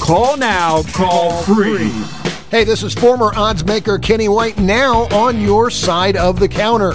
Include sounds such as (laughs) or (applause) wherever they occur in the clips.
Call now, call free. Hey, this is former odds maker Kenny White now on your side of the counter.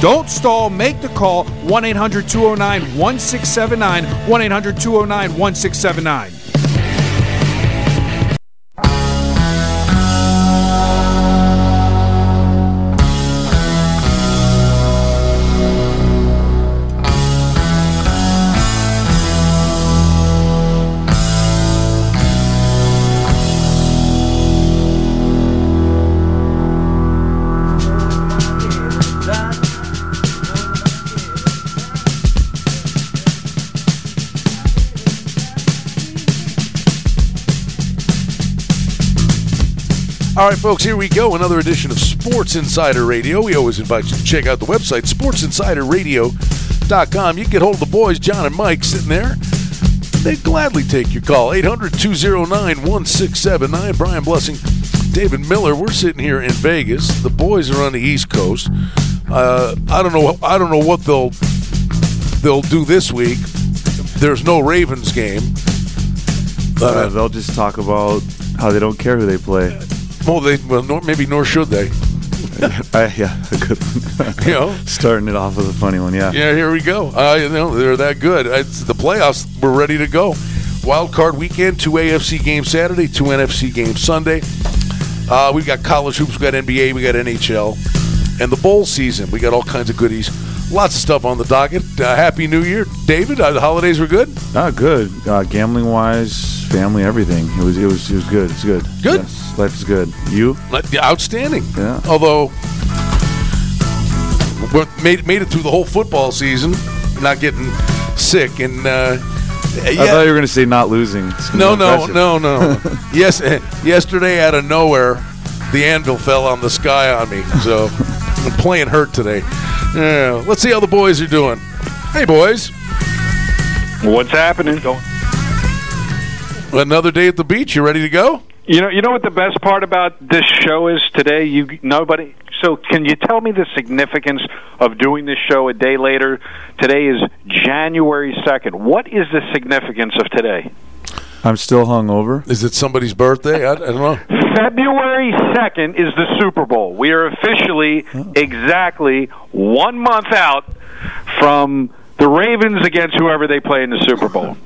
Don't stall. Make the call 1 800 209 1679. 1 800 209 1679. Right, folks, here we go. Another edition of Sports Insider Radio. We always invite you to check out the website, sportsinsiderradio.com. You can get hold of the boys, John and Mike, sitting there. They'd gladly take your call. 800 209 1679. Brian Blessing, David Miller. We're sitting here in Vegas. The boys are on the East Coast. Uh, I don't know. I don't know what they'll they'll do this week. There's no Ravens game. Uh, they'll just talk about how they don't care who they play. Well, they well nor, maybe nor should they. (laughs) I, yeah, a good. (laughs) You know, starting it off with a funny one. Yeah. Yeah, here we go. Uh, you know, they're that good. It's the playoffs. We're ready to go. Wild card weekend. Two AFC games Saturday. Two NFC games Sunday. Uh, we've got college hoops. We got NBA. We got NHL, and the bowl season. We got all kinds of goodies. Lots of stuff on the docket. Uh, Happy New Year, David. Uh, the holidays were good. Ah, good. Uh, gambling wise, family, everything. It was. It was. It was good. It's good. Good. Yes, life is good. You? Outstanding. Yeah. Although we made made it through the whole football season, not getting sick, and uh, I thought you were going to say not losing. No, gonna no, no, no. (laughs) yes, eh, yesterday out of nowhere, the anvil fell on the sky on me. So I'm playing hurt today. Yeah, let's see how the boys are doing. Hey, boys. What's happening? Another day at the beach. You ready to go? You know, you know what the best part about this show is today. You nobody. So, can you tell me the significance of doing this show a day later? Today is January second. What is the significance of today? I'm still hungover. Is it somebody's birthday? I, I don't know. February 2nd is the Super Bowl. We are officially exactly one month out from the Ravens against whoever they play in the Super Bowl.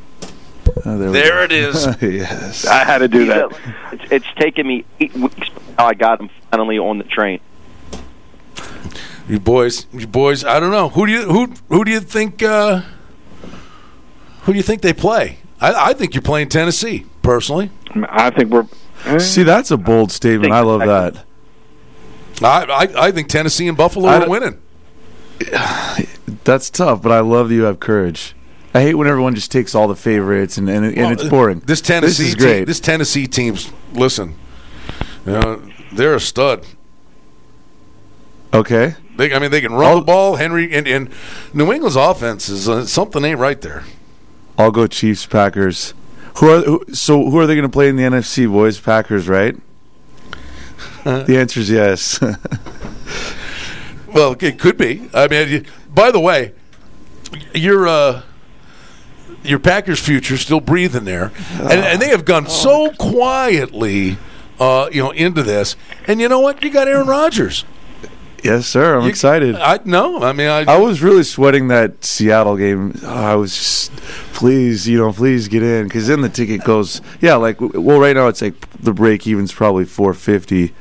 Oh, (laughs) there There it is. (laughs) yes. I had to do that. It's, it's taken me eight weeks. Now I got him finally on the train. You boys, you boys. I don't know who do you who who do you think uh, who do you think they play? I, I think you're playing Tennessee personally. I think we're. See, that's a bold statement. I love that. I I, I think Tennessee and Buffalo I are winning. (sighs) That's tough, but I love that you have courage. I hate when everyone just takes all the favorites and and, and it's boring. This Tennessee, this is team- great. this Tennessee team's listen. You know, they're a stud. okay, They, I mean, they can run the ball. Henry and, and New England's offense is uh, something ain't right there. I'll go Chiefs Packers. Who are who, so? Who are they going to play in the NFC? Boys Packers, right? the answer is yes. (laughs) Well, it could be. I mean, by the way, your uh, your Packers future still breathing there, and, and they have gone so quietly, uh, you know, into this. And you know what? You got Aaron Rodgers. Yes, sir. I'm You- excited. I no. I mean, I, I was really sweating that Seattle game. Oh, I was just, please, you know, please get in because then the ticket goes. Yeah, like well, right now it's like the break even's probably 450,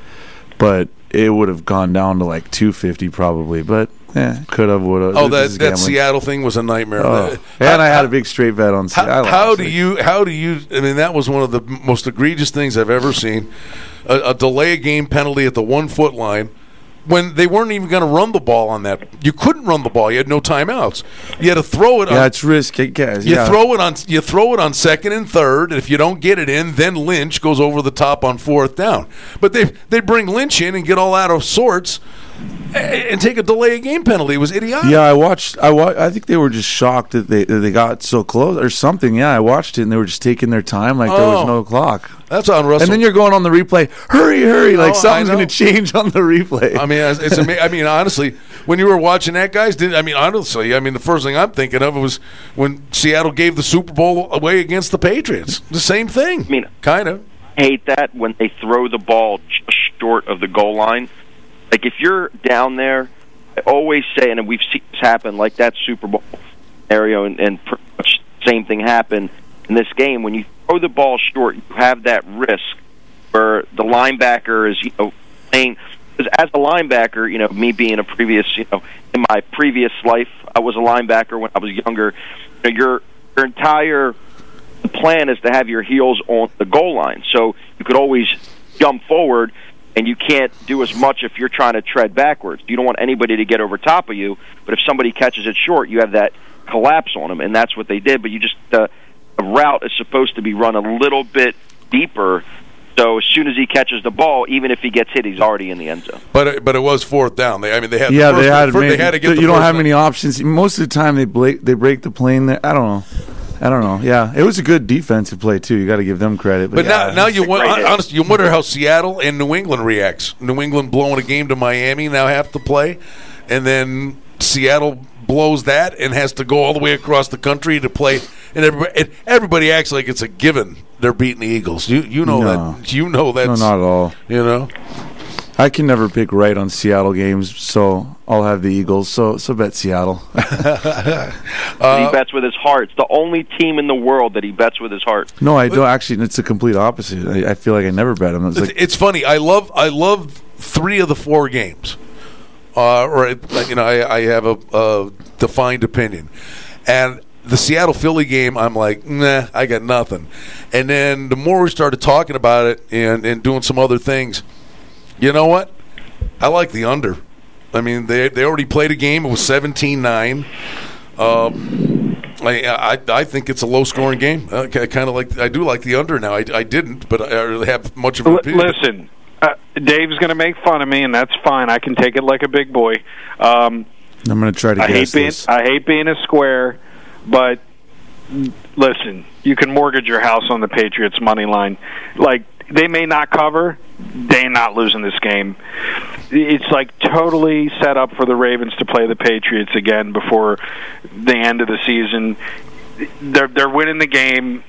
but it would have gone down to like 250 probably. But yeah, could have, would have. oh, that that Seattle thing was a nightmare. Oh. And I had a big straight bet on Seattle. how do you? How do you? I mean, that was one of the most egregious things I've ever seen. A, a delay game penalty at the one foot line when they weren't even going to run the ball on that. You couldn't run the ball. You had no timeouts. You had to throw it. Yeah, on, it's risky, guys. you yeah. throw it on. You throw it on second and third. And if you don't get it in, then Lynch goes over the top on fourth down. But they they bring Lynch in and get all out of sorts and, and take a delay of game penalty. It was idiotic. Yeah, I watched. I wa- I think they were just shocked that they that they got so close or something. Yeah, I watched it and they were just taking their time like there Oh. was no clock. That's on Russell. And then you're going on the replay. Hurry, hurry! Oh, like Oh, something's going to change on the replay. I mean, it's, it's ama- I mean, honestly, when you were watching that, guys, did I mean, honestly, I mean, the first thing I'm thinking of was when Seattle gave the Super Bowl away against the Patriots. The same thing. I mean- kind of. hate that when they throw the ball just short of the goal line. Like if you're down there, I always say, and we've seen this happen, like that Super Bowl scenario, and, and pretty much same thing happened in this game. When you throw the ball short, you have that risk where the linebacker is, you know, playing. Because as a linebacker, you know, me being a previous, you know, in my previous life, I was a linebacker when I was younger. You know, your your entire plan is to have your heels on the goal line, so you could always jump forward, and you can't do as much if you're trying to tread backwards. You don't want anybody to get over top of you, but if somebody catches it short, you have that collapse on them, and that's what they did. But you just the, the route is supposed to be run a little bit deeper. So as soon as he catches the ball, even if he gets hit, he's already in the end zone. But it, but it was fourth down. They I mean they had the yeah, first- they had. first- made- they had to get. you the don't first have down. many options. Most of the time, they break they break the plane. There, I don't know. I don't know. Yeah, it was a good defensive play too. You got to give them credit. But, But yeah. now, now you a won- great hit. honestly, you wonder how Seattle and New England reacts. New England blowing a game to Miami now have to play, and then Seattle blows that and has to go all the way across the country to play. And everybody, and everybody acts like it's a given they're beating the Eagles. You you know No. that you know no, not at all. you know. I can never pick right on Seattle games, so I'll have the Eagles. So so bet Seattle. (laughs) he bets with his heart. It's the only team in the world that he bets with his heart. no, I don't. Actually, it's the complete opposite. I, I feel like I never bet them. It's It's, like it's funny. I love I love three of the four games. Uh, or you know, I, I have a, a defined opinion, and the Seattle Philly game, I'm like, nah, I got nothing. And then the more we started talking about it and and doing some other things, you know what? I like the under. I mean, they they already played a game. It was 17-9. Um, I, I I think it's a low scoring game. I kind of like I do like the under now. I, I didn't, but I really have much of an opinion. listen, uh, Dave's going to make fun of me, and that's fine. I can take it like a big boy. Um, I'm going to try to I hate being this. I hate being a square, but listen, you can mortgage your house on the Patriots money line. Like they may not cover, they're not losing this game. It's like totally set up for the Ravens to play the Patriots again before the end of the season. They're they're winning the game.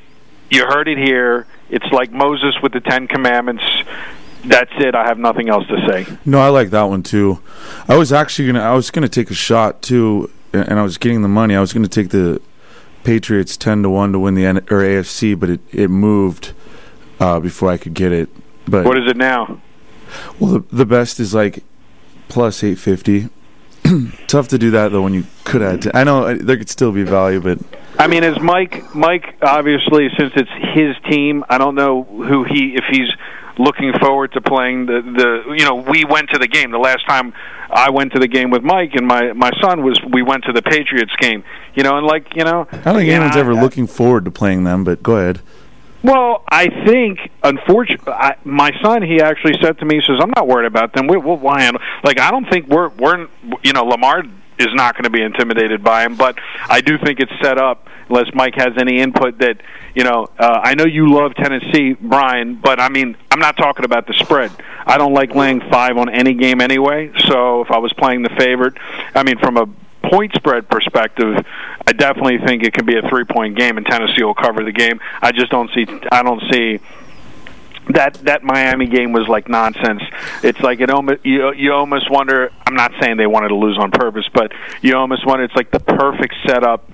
You heard it here. It's like Moses with the Ten Commandments. That's it. I have nothing else to say. No, I like that one too. I was actually gonna. I was gonna take a shot too, and I was getting the money. I was gonna take the Patriots ten to one to win the N- or AFC, but it it moved uh, before I could get it. But What is it now? Well, the, the best is like plus eight fifty. (clears throat) Tough to do that though when you could add. To, I know uh, there could still be value, but I mean, is Mike? Mike obviously, since it's his team, I don't know who he if he's looking forward to playing the the. You know, we went to the game the last time I went to the game with Mike and my my son was we went to the Patriots game. You know, and like you know, I don't think anyone's ever looking forward to playing them, but go ahead. Well, I think, unfortunately, I, my son he actually said to me, he says, "I'm not worried about them. We, we'll land." Like I don't think we're we're you know Lamar is not going to be intimidated by him, but I do think it's set up. Unless Mike has any input that you know, uh, I know you love Tennessee, Brian, but I mean, I'm not talking about the spread. I don't like laying five on any game anyway. So if I was playing the favorite, I mean, from a point spread perspective, I definitely think it can be a three point game, and Tennessee will cover the game. I just don't see. I don't see that that Miami game was like nonsense. It's like it almost you you almost wonder. I'm not saying they wanted to lose on purpose, but you almost wonder. It's like the perfect setup.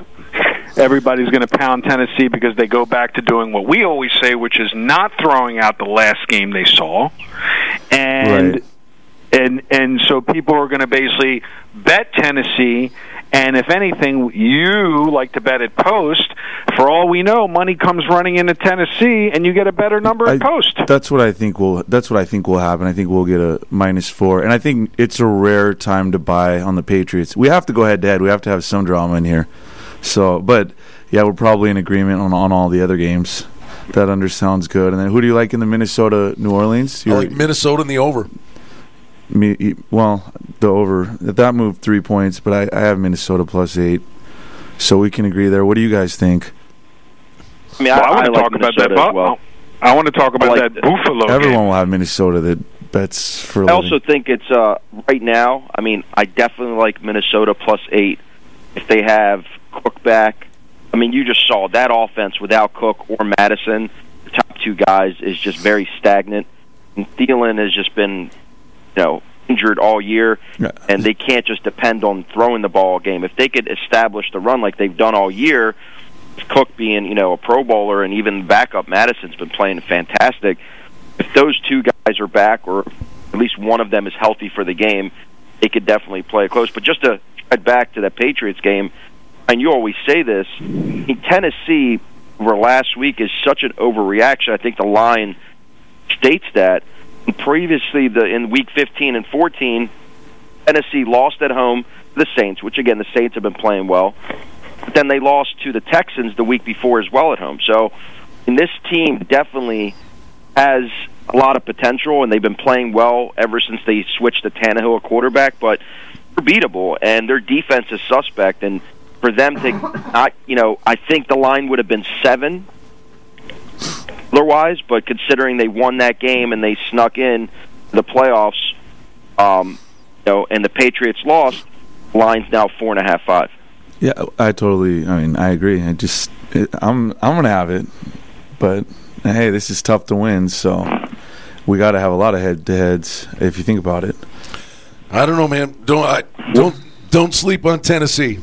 Everybody's going to pound Tennessee because they go back to doing what we always say, which is not throwing out the last game they saw, and. Right and and so people are going to basically bet Tennessee. And if anything, you like to bet at post. For all we know, money comes running into Tennessee, and you get a better number at I- post. That's what I think will. That's what I think will happen. I think we'll get a minus four, and I think it's a rare time to buy on the Patriots. We have to go head to head. We have to have some drama in here. So, but yeah, we're probably in agreement on on all the other games. That under sounds good. And then who do you like in the Minnesota New Orleans? You're- like Minnesota in the over. Me, well, the over that moved three points, but I, I have Minnesota plus eight, so we can agree there. What do you guys think? I mean, well, I, I, want to like talk about that. Minnesota well. I want to talk about like that Buffalo Everyone game. will have Minnesota that bets for. I living. also think it's uh, right now. I mean, I definitely like Minnesota plus eight if they have Cook back. I mean, you just saw that offense without Cook or Mattison. The top two guys is just very stagnant. And Thielen has just been, you know, injured all year, and they can't just depend on throwing the ball game. If they could establish the run like they've done all year, Cook being you know a Pro Bowler and even backup Mattison's been playing fantastic. If those two guys are back, or at least one of them is healthy for the game, they could definitely play close. But just to head back to that Patriots game, and you always say this, in Tennessee over last week is such an overreaction. I think the line states that. Previously, the in week 15 and 14, Tennessee lost at home to the Saints, which again the Saints have been playing well. But then they lost to the Texans the week before as well at home. So, and this team definitely has a lot of potential, and they've been playing well ever since they switched to Tannehill at quarterback. But they're beatable, and their defense is suspect. And for them to not, you know, I think the line would have been seven otherwise. But considering they won that game and they snuck in the playoffs, um, you know, and the Patriots lost, line's now four and a half, five. Yeah, I totally. I mean, I agree. I just, it, I'm, I'm gonna have it, but hey, this is tough to win, so we got to have a lot of head-to-heads if you think about it. I don't know, man. Don't I, don't don't sleep on Tennessee.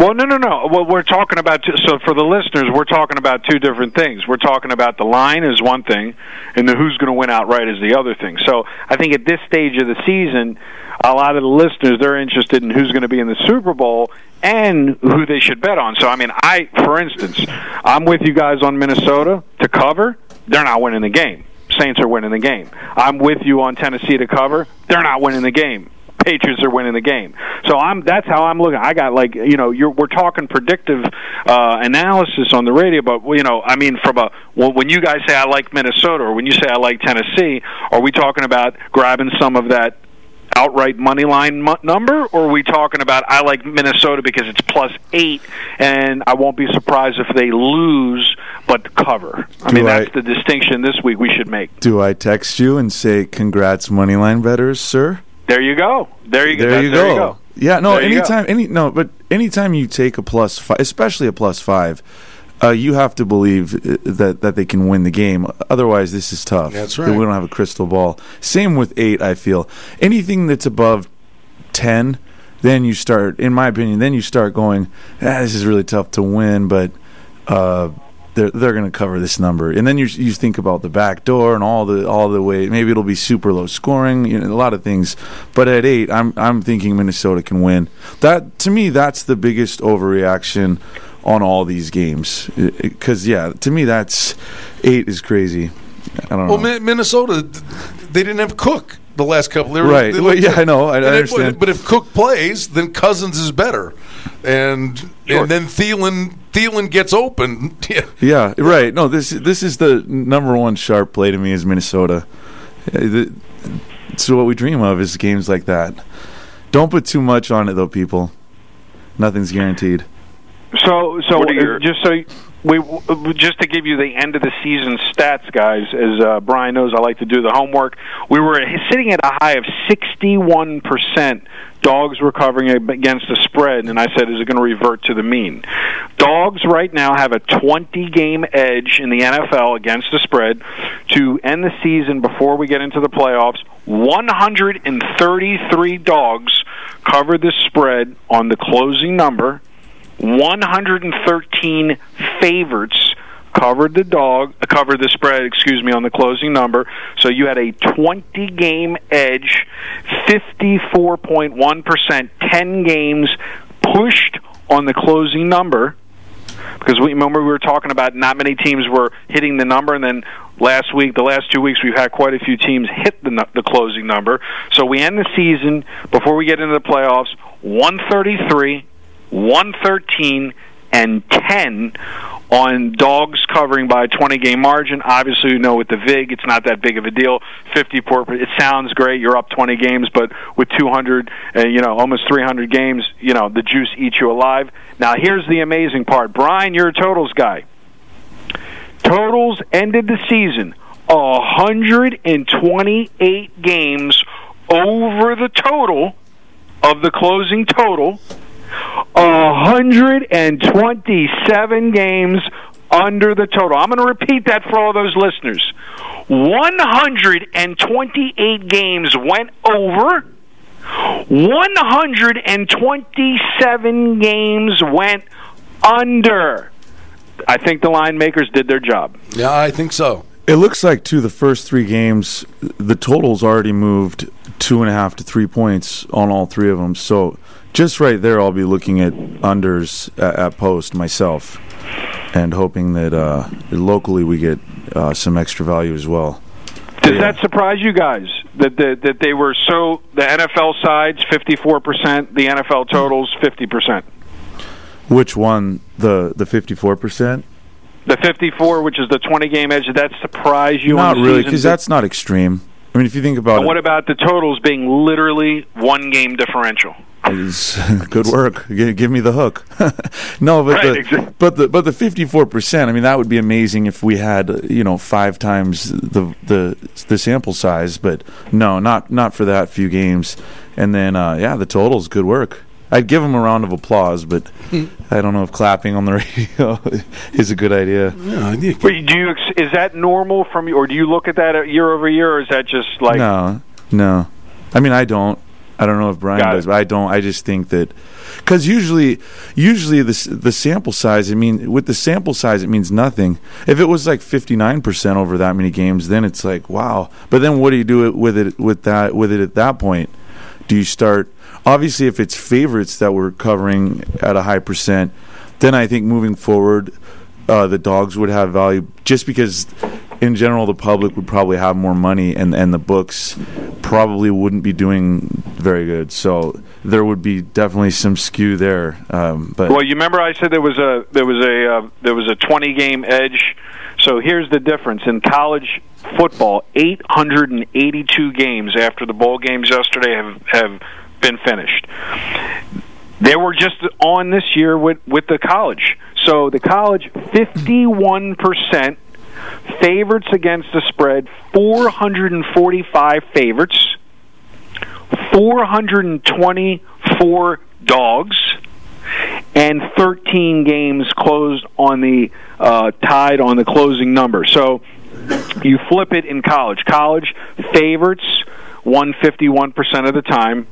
Well, no, no, no. Well, we're talking about two, so for the listeners, we're talking about two different things. We're talking about the line is one thing, and the who's going to win outright is the other thing. So I think at this stage of the season, a lot of the listeners they're interested in who's going to be in the Super Bowl and who they should bet on. So I mean, I, for instance, I'm with you guys on Minnesota to cover. They're not winning the game. Saints are winning the game. I'm with you on Tennessee to cover. They're not winning the game. Patriots are winning the game. So I'm that's how I'm looking. I got like you know you're we're talking predictive uh, analysis on the radio, but you know I mean from a well, when you guys say I like Minnesota or when you say I like Tennessee, are we talking about grabbing some of that outright money line mu- number, or are we talking about I like Minnesota because it's plus eight, and I won't be surprised if they lose but cover. I Do mean I- that's the distinction this week we should make. Do I text you and say congrats, moneyline bettors, sir? There you go. There you go. There, That- you, there go. you go. Yeah, no. There anytime, any no, but anytime you take a plus five, especially a plus five, uh, you have to believe uh, that that they can win the game. Otherwise, this is tough. That's right. We don't have a crystal ball. Same with eight. I feel anything that's above ten, then you start, in my opinion, then you start going. Ah, this is really tough to win, but. Uh, they're they're going to cover this number, and then you you think about the back door and all the all the way. Maybe it'll be super low scoring, you know, a lot of things. But at eight, I'm I'm thinking Minnesota can win. That to me, that's the biggest overreaction on all these games. Because yeah, to me, that's eight is crazy. I don't know. Well, Minnesota, they didn't have Cook the last couple. They were, Right. they Well, yeah, I know. I- I understand. But if Cook plays, then Cousins is better, and Sure. and then Thielen Thielen gets open. (laughs) Yeah. Yeah, right. No, this this is the number one sharp play to me is Minnesota. Uh, the- So what we dream of is games like that. Don't put too much on it, though, people. Nothing's guaranteed. So, so your- uh, just so we just to give you the end of the season stats, guys. As uh, Brian knows, I like to do the homework. We were sitting at a high of sixty-one percent. Dogs were covering against the spread, and I said, "Is it going to revert to the mean?" Dogs right now have a twenty-game edge in the NFL against the spread to end the season before we get into the playoffs. One hundred and thirty-three dogs covered the spread on the closing number. 113 favorites covered the dog uh, covered the spread excuse me on the closing number so you had a 20 game edge 54.1% 10 games pushed on the closing number because we remember we were talking about not many teams were hitting the number, and then last week, the last two weeks, we've had quite a few teams hit the the closing number. So we end the season before we get into the playoffs, one thirty three, one thirteen, and ten on dogs covering by a 20 game margin. Obviously, you know with the VIG, it's not that big of a deal. 54, it sounds great. You're up 20 games, but with 200, uh, you know, almost 300 games, you know, the juice eats you alive. Now, here's the amazing part. Brian, you're a totals guy. Totals ended the season 128 games over the total of the closing total. 127 games under the total. I'm going to repeat that for all those listeners. 128 games went over. 127 games went under. I think the line makers did their job. Yeah, I think so. It looks like too the first three games, the totals already moved two and a half to three points on all three of them. So just right there, I'll be looking at unders at, at post myself, and hoping that uh, locally we get uh, some extra value as well. Does Yeah. that surprise you guys that the, that they were so the NFL sides fifty four percent, the NFL totals fifty percent, Which one? The the fifty four percent? the fifty four, which is the twenty game edge. Did that surprise you? Not on the really, because that's not extreme. I mean, if you think about And what about the totals being literally one game differential? (laughs) good work. Give, me the hook. (laughs) no, but Right, the exactly. but the but the fifty four percent. I mean, that would be amazing if we had you know five times the the the sample size. But no, not not for that few games. And then uh, yeah, the totals good work. I'd give him a round of applause, but Hmm. I don't know if clapping on the (laughs) radio is a good idea. Yeah, I do you is that normal from you, or do you look at that year over year, or is that just like no, no. I mean, I don't. I don't know if Brian Got it. does, but I don't. I just think that because usually, usually the the sample size. I mean, with the sample size, it means nothing. If it was like fifty nine percent over that many games, then it's like wow. But then what do you do it with it with that with it at that point? Do you start? Obviously, if it's favorites that we're covering at a high percent, then I think moving forward, uh, the dogs would have value just because in general the public would probably have more money and and the books probably wouldn't be doing very good so there would be definitely some skew there um, but Well, you remember I said there was a there was a uh, there was a 20 game edge. So here's the difference in college football: 882 games after the bowl games yesterday have have been finished. They were just on this year with with the college. So the college 51 percent favorites against the spread, 445 favorites, 424 dogs and 13 games closed on the uh, tied on the closing number. So you flip it in college. College favorites won 51% of the time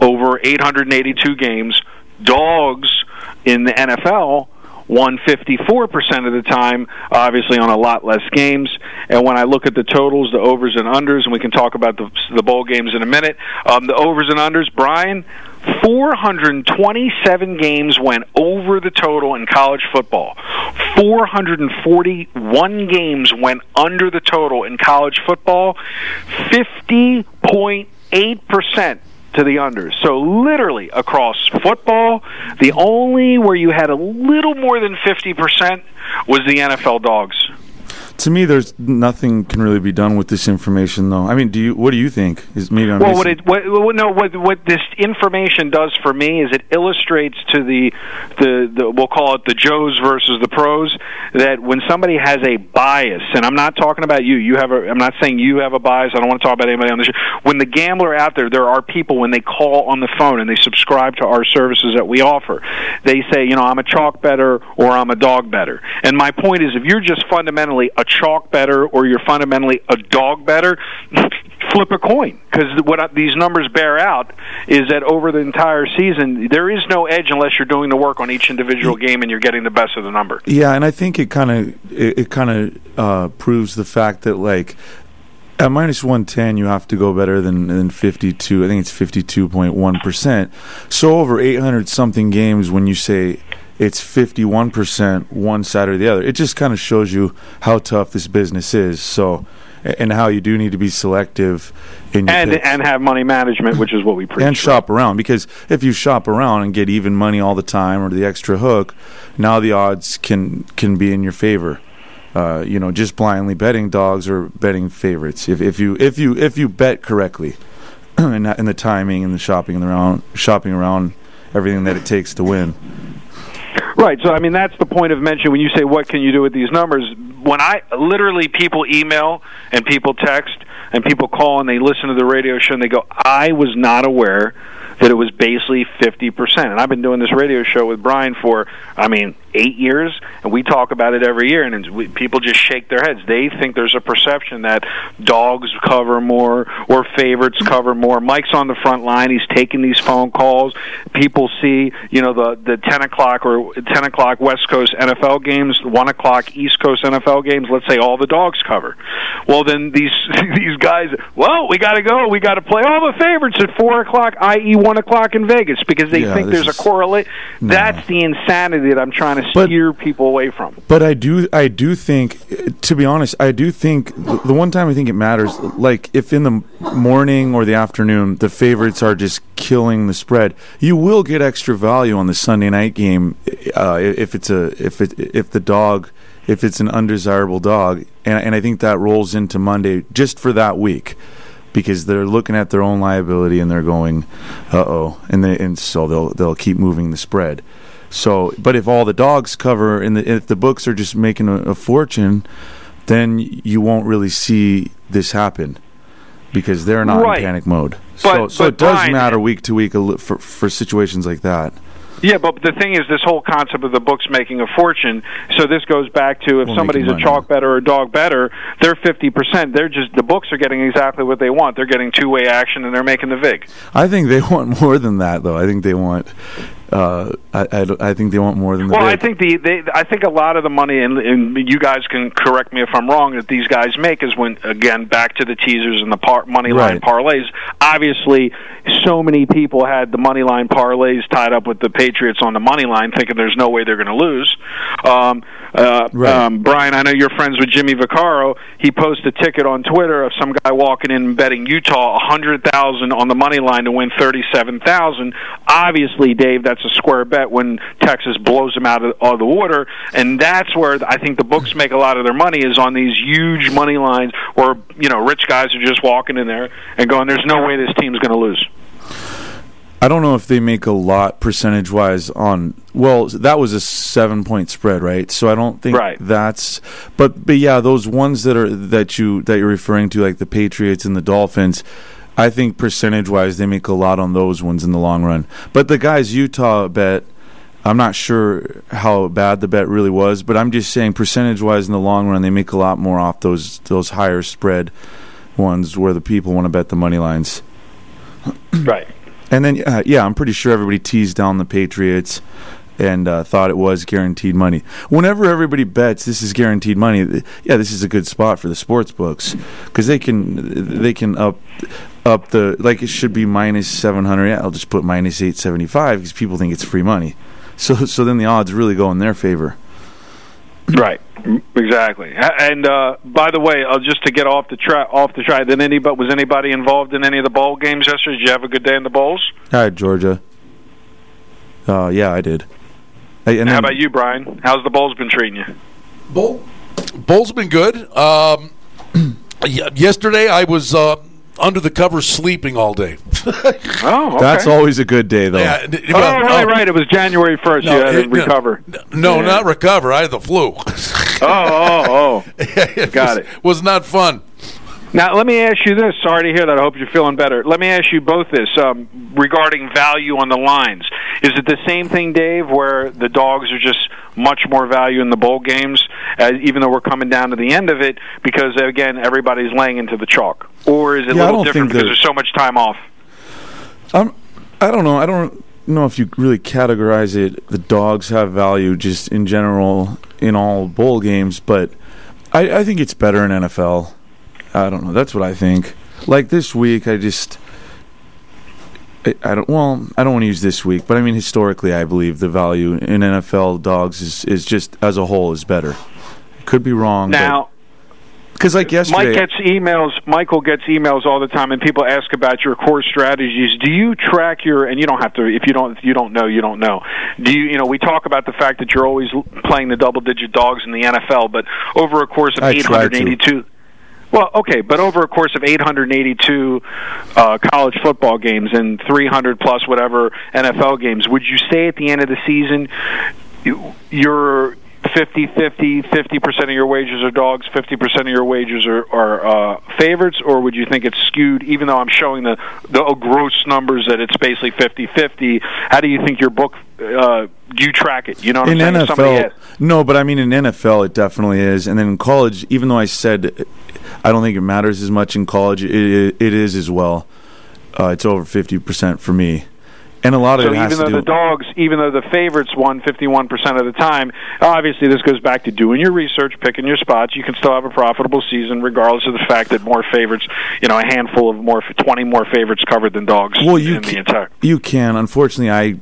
over 882 games. Dogs in the NFL won 54% of the time, obviously on a lot less games. And when I look at the totals, the overs and unders, and we can talk about the, the bowl games in a minute, um, the overs and unders, Brian, 427 games went over the total in college football. 441 games went under the total in college football. 50.8% to the unders. So literally across football, the only where you had a little more than 50% was the NFL dogs. To me, there's nothing can really be done with this information, though. I mean, do you? What do you think? Is maybe I'm well, what it what, what, no what what this information does for me is it illustrates to the the, the we'll call it the Joes versus the pros that when somebody has a bias, and I'm not talking about you. You have a. I'm not saying you have a bias. I don't want to talk about anybody on the show. When the gambler out there, there are people when they call on the phone and they subscribe to our services that we offer. They say, you know, I'm a chalk bettor or I'm a dog bettor. And my point is, if you're just fundamentally a chalk bettor or you're fundamentally a dog bettor, (laughs) flip a coin because what these numbers bear out is that over the entire season there is no edge unless you're doing the work on each individual game and you're getting the best of the number. Yeah, and I think it kind of it, it kind of uh, proves the fact that like at minus one ten you have to go better than than fifty two. I think it's fifty two point one percent. So over eight hundred something games, when you say it's fifty one percent one side or the other, it just kind of shows you how tough this business is. So and how you do need to be selective in your And picks and have money management, which is what we preach. and shop around because if you shop around and get even money all the time or the extra hook, now the odds can can be in your favor. Uh, you know, just blindly betting dogs or betting favorites. If if you if you if you bet correctly, (clears throat) and and the timing and the shopping around shopping around everything that it takes to win. Right. So I mean that's the point of mention when you say what can you do with these numbers. When I literally people email and people text and people call and they listen to the radio show and they go, I was not aware that it was basically 50%. And I've been doing this radio show with Brian for, I mean, eight years, and we talk about it every year, and we, people just shake their heads. They think there's a perception that dogs cover more or favorites cover more. Mike's on the front line; he's taking these phone calls. People see, you know, the the ten o'clock or ten o'clock West Coast NFL games, one o'clock East Coast NFL games. Let's say all the dogs cover. Well, then these (laughs) these guys, well, we got to go. We got to play all the favorites at four o'clock, i.e., one o'clock in Vegas, because they Yeah, think there's a correlate. No. That's the insanity that I'm trying to But- steer people away from. But I do, I do think, to be honest, I do think the, the one time I think it matters, like if in the morning or the afternoon the favorites are just killing the spread, you will get extra value on the Sunday night game uh, if it's a if it if the dog if it's an undesirable dog, and and I think that rolls into Monday just for that week. Because they're looking at their own liability and they're going, uh oh, and they and so they'll they'll keep moving the spread. So, but if all the dogs cover and the, if the books are just making a, a fortune, then you won't really see this happen because they're not Right. in panic mode. so, But- so but it does Brian- matter week to week for for situations like that. Yeah, but the thing is, this whole concept of the books making a fortune. So this goes back to if Well, somebody's a chalk bettor or a dog bettor, they're fifty percent. They're just the books are getting exactly what they want. They're getting two way action and they're making the vig. I think they (laughs) want more than that, though. I think they want. Uh, I, I, I think they want more than the. Well, I think the they, I think a lot of the money, and, and you guys can correct me if I'm wrong, that these guys make is when again back to the teasers and the par, money line Right. parlays. Obviously, so many people had the money line parlays tied up with the Patriots on the money line, thinking there's no way they're going to lose. Um, uh, Right. um, Brian, I know you're friends with Jimmy Vaccaro. He posted a ticket on Twitter of some guy walking in and betting Utah a hundred thousand on the money line to win thirty-seven thousand. Obviously, Dave, that's a square bet when Texas blows them out of, of the water, and that's where I think the books make a lot of their money is on these huge money lines, where you know rich guys are just walking in there and going, "There's no way this team's going to lose." I don't know if they make a lot percentage wise on. Well, that was a seven point spread, right? So I don't think Right. that's. But but yeah, those ones that are that you that you're referring to, like the Patriots and the Dolphins. I think percentage wise, they make a lot on those ones in the long run. But the guys Utah bet, I'm not sure how bad the bet really was, but I'm just saying percentage wise in the long run, they make a lot more off those those higher spread ones where the people want to bet the money lines. (clears throat) Right. And then, uh, yeah, I'm pretty sure everybody teased down the Patriots. and uh, thought it was guaranteed money. Whenever everybody bets this is guaranteed money, yeah, this is a good spot for the sports books because they can they can up up the like it should be minus seven hundred. Yeah, I'll just put minus eight seventy five because people think it's free money. (laughs) So so then the odds really go in their favor. Right. Exactly. And uh, by the way, uh, just to get off the track, off the track, did anybody was anybody involved in any of the bowl games yesterday? Did you have a good day in the bowls? Hi, Georgia. Uh, yeah, I did. Hey, and How then- about you, Brian? How's the bowls been treating you? Bowl, bowl's been good. Um, (clears throat) yesterday I was uh, under the covers sleeping all day. (laughs) Oh, okay. That's always a good day, though. Yeah, n- Oh, well, right, no, right. It was January first. no, you had it- to recover. No, Yeah. not recover. I had the flu. Oh, oh, oh. (laughs) it Got was, it. Was not fun. Now, let me ask you this. Sorry to hear that. I hope you're feeling better. Let me ask you both this um, regarding value on the lines. Is it the same thing, Dave, where the dogs are just much more value in the bowl games, as, even though we're coming down to the end of it, because, again, everybody's laying into the chalk? Or is it Yeah, a little different because there's so much time off? I'm, I don't know. I don't know if you really categorize it. The dogs have value just in general in all bowl games, but I, I think it's better in NFL. I don't know. That's what I think. Like this week, I just. I, I don't. Well, I don't want to use this week, but I mean historically, I believe the value in NFL dogs is is just as a whole is better. Could be wrong. Now, because like yesterday, Mike gets emails. Michael gets emails all the time, and people ask about your core strategies. Do you track your? And you don't have to. If you don't, if you don't know, you don't know. Do you? You know, we talk about the fact that you're always playing the double-digit dogs in the NFL, but over a course of I 882. Well, okay, but over a course of 882 uh, college football games and 300 plus whatever NFL games, would you say at the end of the season you, you're 50 50 50% of your wages are dogs 50% of your wages are, are uh, favorites or would you think it's skewed? Even though i'm showing the, the gross numbers that it's basically 50 50 how do you think your book uh, do you track it? You know what in i'm saying NFL, no, but I mean in NFL, it definitely is. And then in college, even though I said I don't think it matters as much in college, it, it, it is as well. Uh, it's over fifty percent for me, and a lot of So it has even though the dogs, even though the favorites won 51% of the time, obviously this goes back to doing your research, picking your spots. You can still have a profitable season regardless of the fact that more favorites, you know, a handful of more, 20 more favorites covered than dogs well, you in the can, entire. you can. Unfortunately, I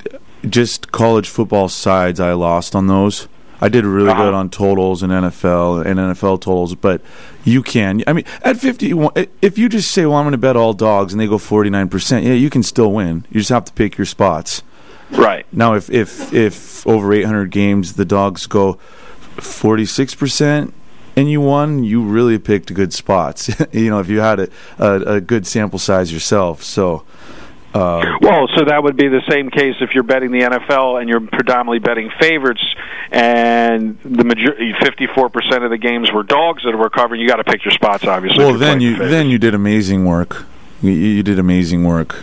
just college football sides. I lost on those. I did really Uh-huh. good on totals and NFL and NFL totals, but you can. I mean, at fifty, if you just say, "Well, I'm going to bet all dogs," and they go forty nine percent, yeah, you can still win. You just have to pick your spots. Right. Now, if if if over 800 games the dogs go 46 percent and you won, you really picked good spots. (laughs) you know, if you had a, a, a good sample size yourself. So, uh, Well, so that would be the same case if you're betting the NFL and you're predominantly betting favorites, and the majority, 54% of the games were dogs that were covering. You got to pick your spots, obviously. well, then you favorites. then you did amazing work. You, you did amazing work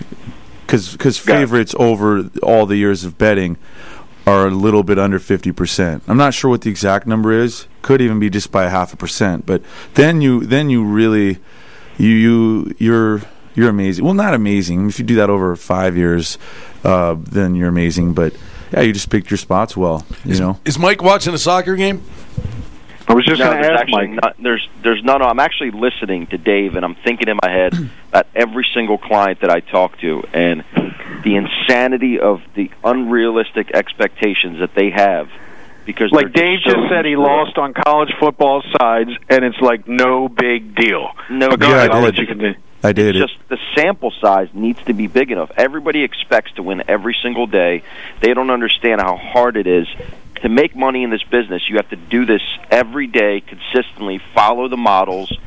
because it. favorites over all the years of betting are a little bit under 50%. I'm not sure what the exact number is. Could even be just by a half a percent. But then you then you really you you you're you're amazing. Well, not amazing. If you do that over 5 years, uh, then you're amazing, but yeah, you just picked your spots well, you know. Is Mike watching a soccer game? I was just no, going to ask actually Mike. not, there's there's none. I'm actually listening to Dave, and I'm thinking in my head (clears throat) about every single client that I talk to, and the insanity of the unrealistic expectations that they have. Because Like they're Dave so just said, he lost on college football sides, and it's like no big deal. No But go big ahead. I'll let you continue. I did it's just the sample size needs to be big enough. Everybody expects to win every single day. They don't understand how hard it is to make money in this business. You have to do this every day consistently. Follow the models,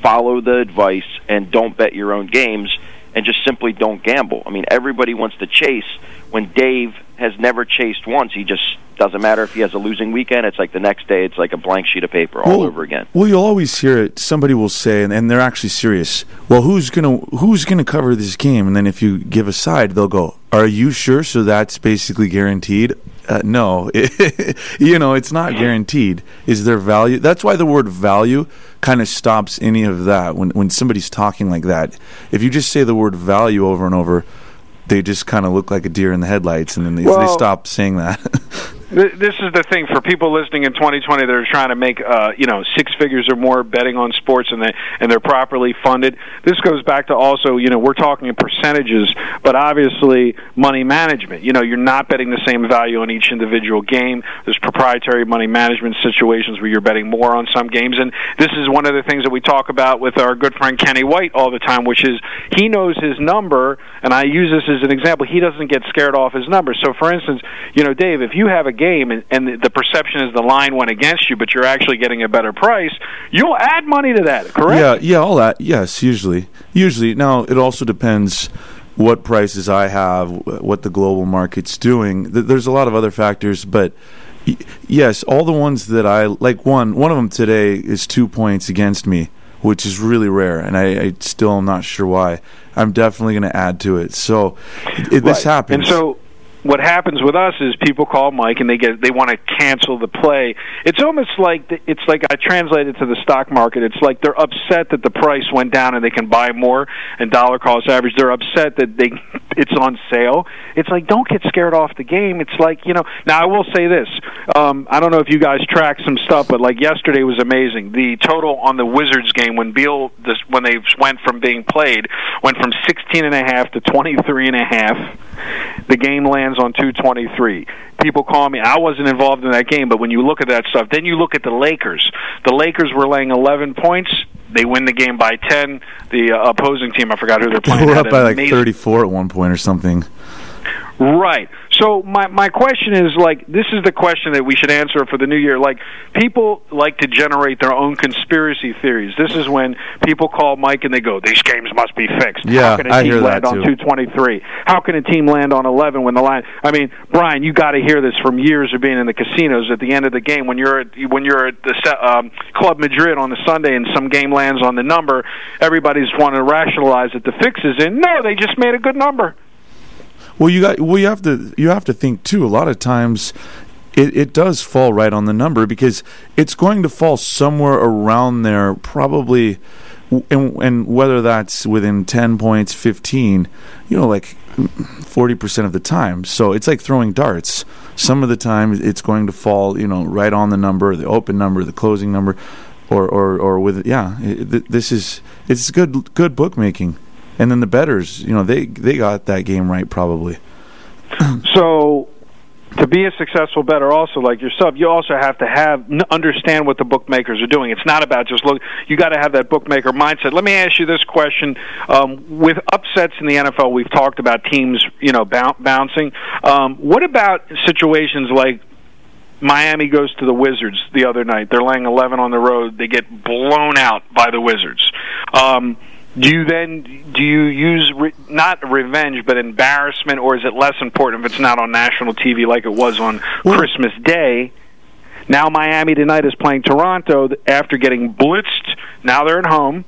follow the advice, and don't bet your own games. And just simply don't gamble. I mean, everybody wants to chase. When Dave has never chased once, he just doesn't matter if he has a losing weekend. It's like the next day, it's like a blank sheet of paper all Well- over again. Well, you'll always hear it. Somebody will say, and, and they're actually serious. Well, who's gonna who's gonna cover this game? And then if you give a side, they'll go, "Are you sure?" So that's basically guaranteed. Uh, no, (laughs) you know it's not guaranteed. Is there value? That's why the word value kind of stops any of that when when somebody's talking like that. If you just say the word value over and over, they just kind of look like a deer in the headlights, and then they, Well- they stop saying that. (laughs) Th- This is the thing for people listening in 2020 that are trying to make, uh, you know, six figures or more betting on sports, and they and they're properly funded. This goes back to also, you know, we're talking percentages, but obviously money management. You know, you're not betting the same value on each individual game. There's proprietary money management situations where you're betting more on some games, and this is one of the things that we talk about with our good friend Kenny White all the time, which is he knows his number, and I use this as an example. He doesn't get scared off his number. So, for instance, you know, Dave, if you have a game and, and the, perception is the line went against you, but you're actually getting a better price, you'll add money to that, correct? Yeah, yeah, all that. Yes, usually, usually. Now it also depends what prices I have, what the global market's doing. There's a lot of other factors, but yes, all the ones that I like. One, one of them today is two points against me, which is really rare, and I, I still am not sure why. I'm definitely going to add to it. So it, this Right. happens. And so what happens with us is people call Mike and they get they want to cancel the play. It's almost like it's like I translate it to the stock market. It's like they're upset that the price went down and they can buy more and dollar cost average. They're upset that they (laughs) it's on sale. It's like don't get scared off the game. It's like you know. Now I will say this. Um, I don't know if you guys track some stuff, but like yesterday was amazing. The total on the Wizards game when Beal this when they went from being played went from sixteen and a half to twenty three and a half. The game lands on 223. People call me. I wasn't involved in that game, but when you look at that stuff, then you look at the Lakers. The Lakers were laying 11 points. They win the game by 10. The uh, opposing team, I forgot who they're they playing. were up by like amazing- 34 at one point or something. Right. So my my question is like this is the question that we should answer for the new year. Like people like to generate their own conspiracy theories. This is when people call Mike and they go, "These games must be fixed." Yeah, How can a I team land on 223? How can a team land on 11 when the line? I mean, Brian, you got to hear this from years of being in the casinos. At the end of the game, when you're at, when you're at the um, Club Madrid on the Sunday and some game lands on the number, everybody's wanting to rationalize that the fix is in. No, they just made a good number. Well, you got well. You have to you have to think too. A lot of times, it, it does fall right on the number because it's going to fall somewhere around there, probably, and, and whether that's within ten points, fifteen, you know, like forty percent of the time. So it's like throwing darts. Some of the time, it's going to fall, you know, right on the number, the open number, the closing number, or or or with yeah. It, this is it's good good bookmaking. And then the bettors, you know, they they got that game right probably. (clears throat) So, to be a successful bettor, also like yourself, you also have to have understand what the bookmakers are doing. It's not about just look. You got to have that bookmaker mindset. Let me ask you this question: um, With upsets in the NFL, we've talked about teams, you know, bou- bouncing. Um, what about situations like? Miami goes to the Wizards the other night. They're laying 11 on the road. They get blown out by the Wizards. Um, do you then do you use re- not revenge but embarrassment, or is it less important if it's not on national TV like it was on Christmas Day? Now Miami tonight is playing Toronto after getting blitzed. Now they're at home.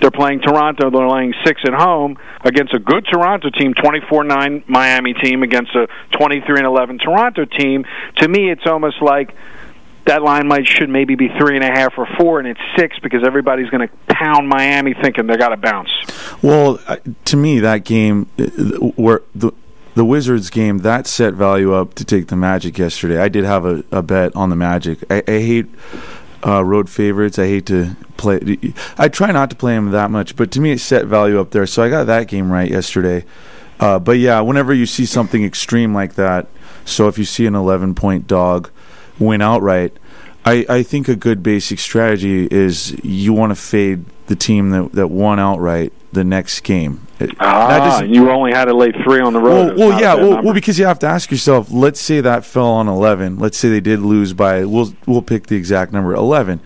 They're playing Toronto. They're laying six at home against a good Toronto team, 24-9 Miami team against a 23 and 11 Toronto team. To me, it's almost like that line might should maybe be three and a half or four, and it's six because everybody's going to pound Miami, thinking they got to bounce. Well, uh, to me, that game, uh, where the the Wizards game, that set value up to take the Magic yesterday. I did have a, a bet on the Magic. I, I hate uh, road favorites. I hate to play. I try not to play them that much, but to me, it set value up there. So I got that game right yesterday. Uh, but yeah, whenever you see something extreme like that, so if you see an 11 point dog win outright, I, I think a good basic strategy is you want to fade the team that, that won outright the next game. It- Ah, you only had to lay three on the road. well, well yeah, well, well, because you have to ask yourself. Let's say that fell on eleven. Let's say they did lose by. We'll we'll pick the exact number eleven.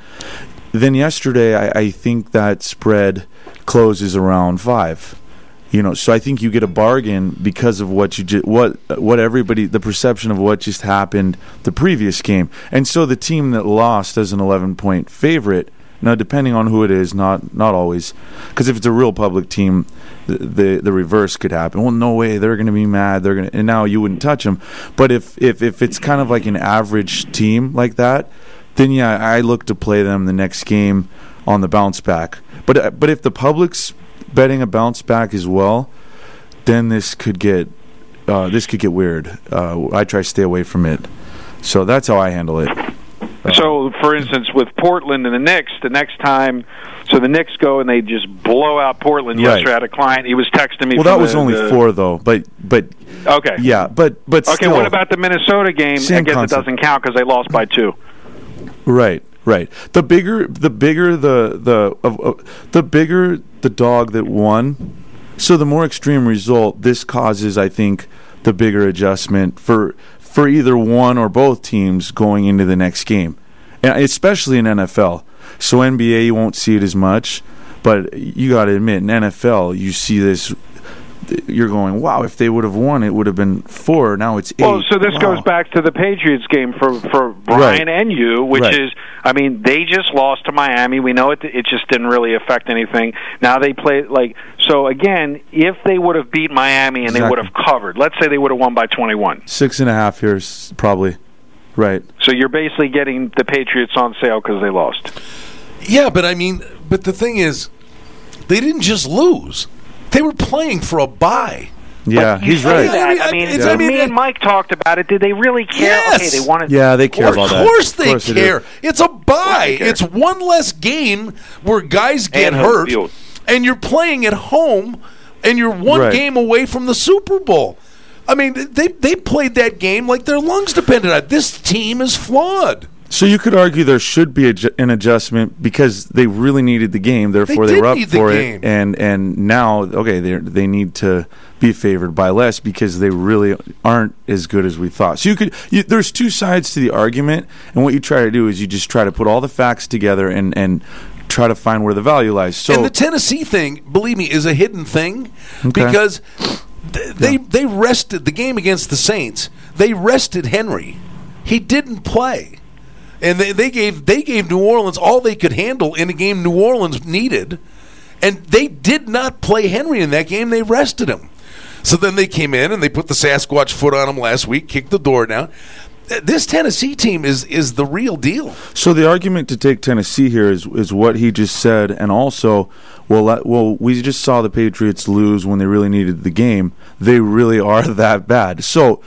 Then yesterday, I, I think that spread closes around five. You know, so I think you get a bargain because of what you just what what everybody the perception of what just happened the previous game, and so the team that lost as an eleven point favorite. Now, depending on who it is, not not always, because if it's a real public team, the, the the reverse could happen. Well, no way, they're going to be mad. They're going to, and now you wouldn't touch them. But if if if it's kind of like an average team like that, then yeah, I look to play them the next game on the bounce back. But but if the public's betting a bounce back as well, then this could get uh, this could get weird. Uh, I try to stay away from it. So that's how I handle it. So, for instance, with Portland and the Knicks, the next time, so the Knicks go and they just blow out Portland. Right. Yesterday, I had a client. He was texting me. Well, that was the- only the- four though. But but Okay. yeah, but but Okay. still, What about the Minnesota game? I guess concept. it doesn't count because they lost by two. Right, right. The bigger, the bigger the the of, of, the bigger the dog that won. So the more extreme result, this causes, I think, the bigger adjustment for for either one or both teams going into the next game, and especially in NFL. So NBA, you won't see it as much, but you got to admit, in NFL, you see this. You're going, wow! If they would have won, it would have been four. Now it's eight. Well, so this Wow. goes back to the Patriots game for for Brian Right. and you, which Right. is, I mean, they just lost to Miami. We know it. It just didn't really affect anything. Now they play like so again. If they would have beat Miami and they would have covered, let's say they would have won by twenty one. six and a half here, s- probably. Right. So you're basically getting the Patriots on sale because they lost. Yeah, but I mean, but the thing is, they didn't just lose; they were playing for a bye. Yeah, But he's right. That, I mean, I mean, it's- I mean, me and Mike talked about it. Did they really care? Yes! Okay, they wanted. Yeah, they care Of about that. course they course do. care. It's a bye. they care. It's one less game where guys get And hurt, field. and you're playing at home, and you're one Right. game away from the Super Bowl. I mean, they they played that game like their lungs depended on it. This team is flawed. So you could argue there should be ju- an adjustment because they really needed the game, therefore they, did were up for game. it, and and now okay they they need to be favored by less because they really aren't as good as we thought. So you could you, there's two sides to the argument, and what you try to do is you just try to put all the facts together and and try to find where the value lies. So and the Tennessee thing, believe me, is a hidden thing Okay. because th- they they rested the game against the Saints. They rested Henry. He didn't play. And they, they gave they gave New Orleans all they could handle in a game New Orleans needed. And they did not play Henry in that game. They rested him. So then they came in and they put the Sasquatch foot on him last week, kicked the door down. Th- This Tennessee team is is the real deal. So the argument to take Tennessee here is is what he just said, and also, well, well, we just saw the Patriots lose when they really needed the game. They really are (laughs) that bad. So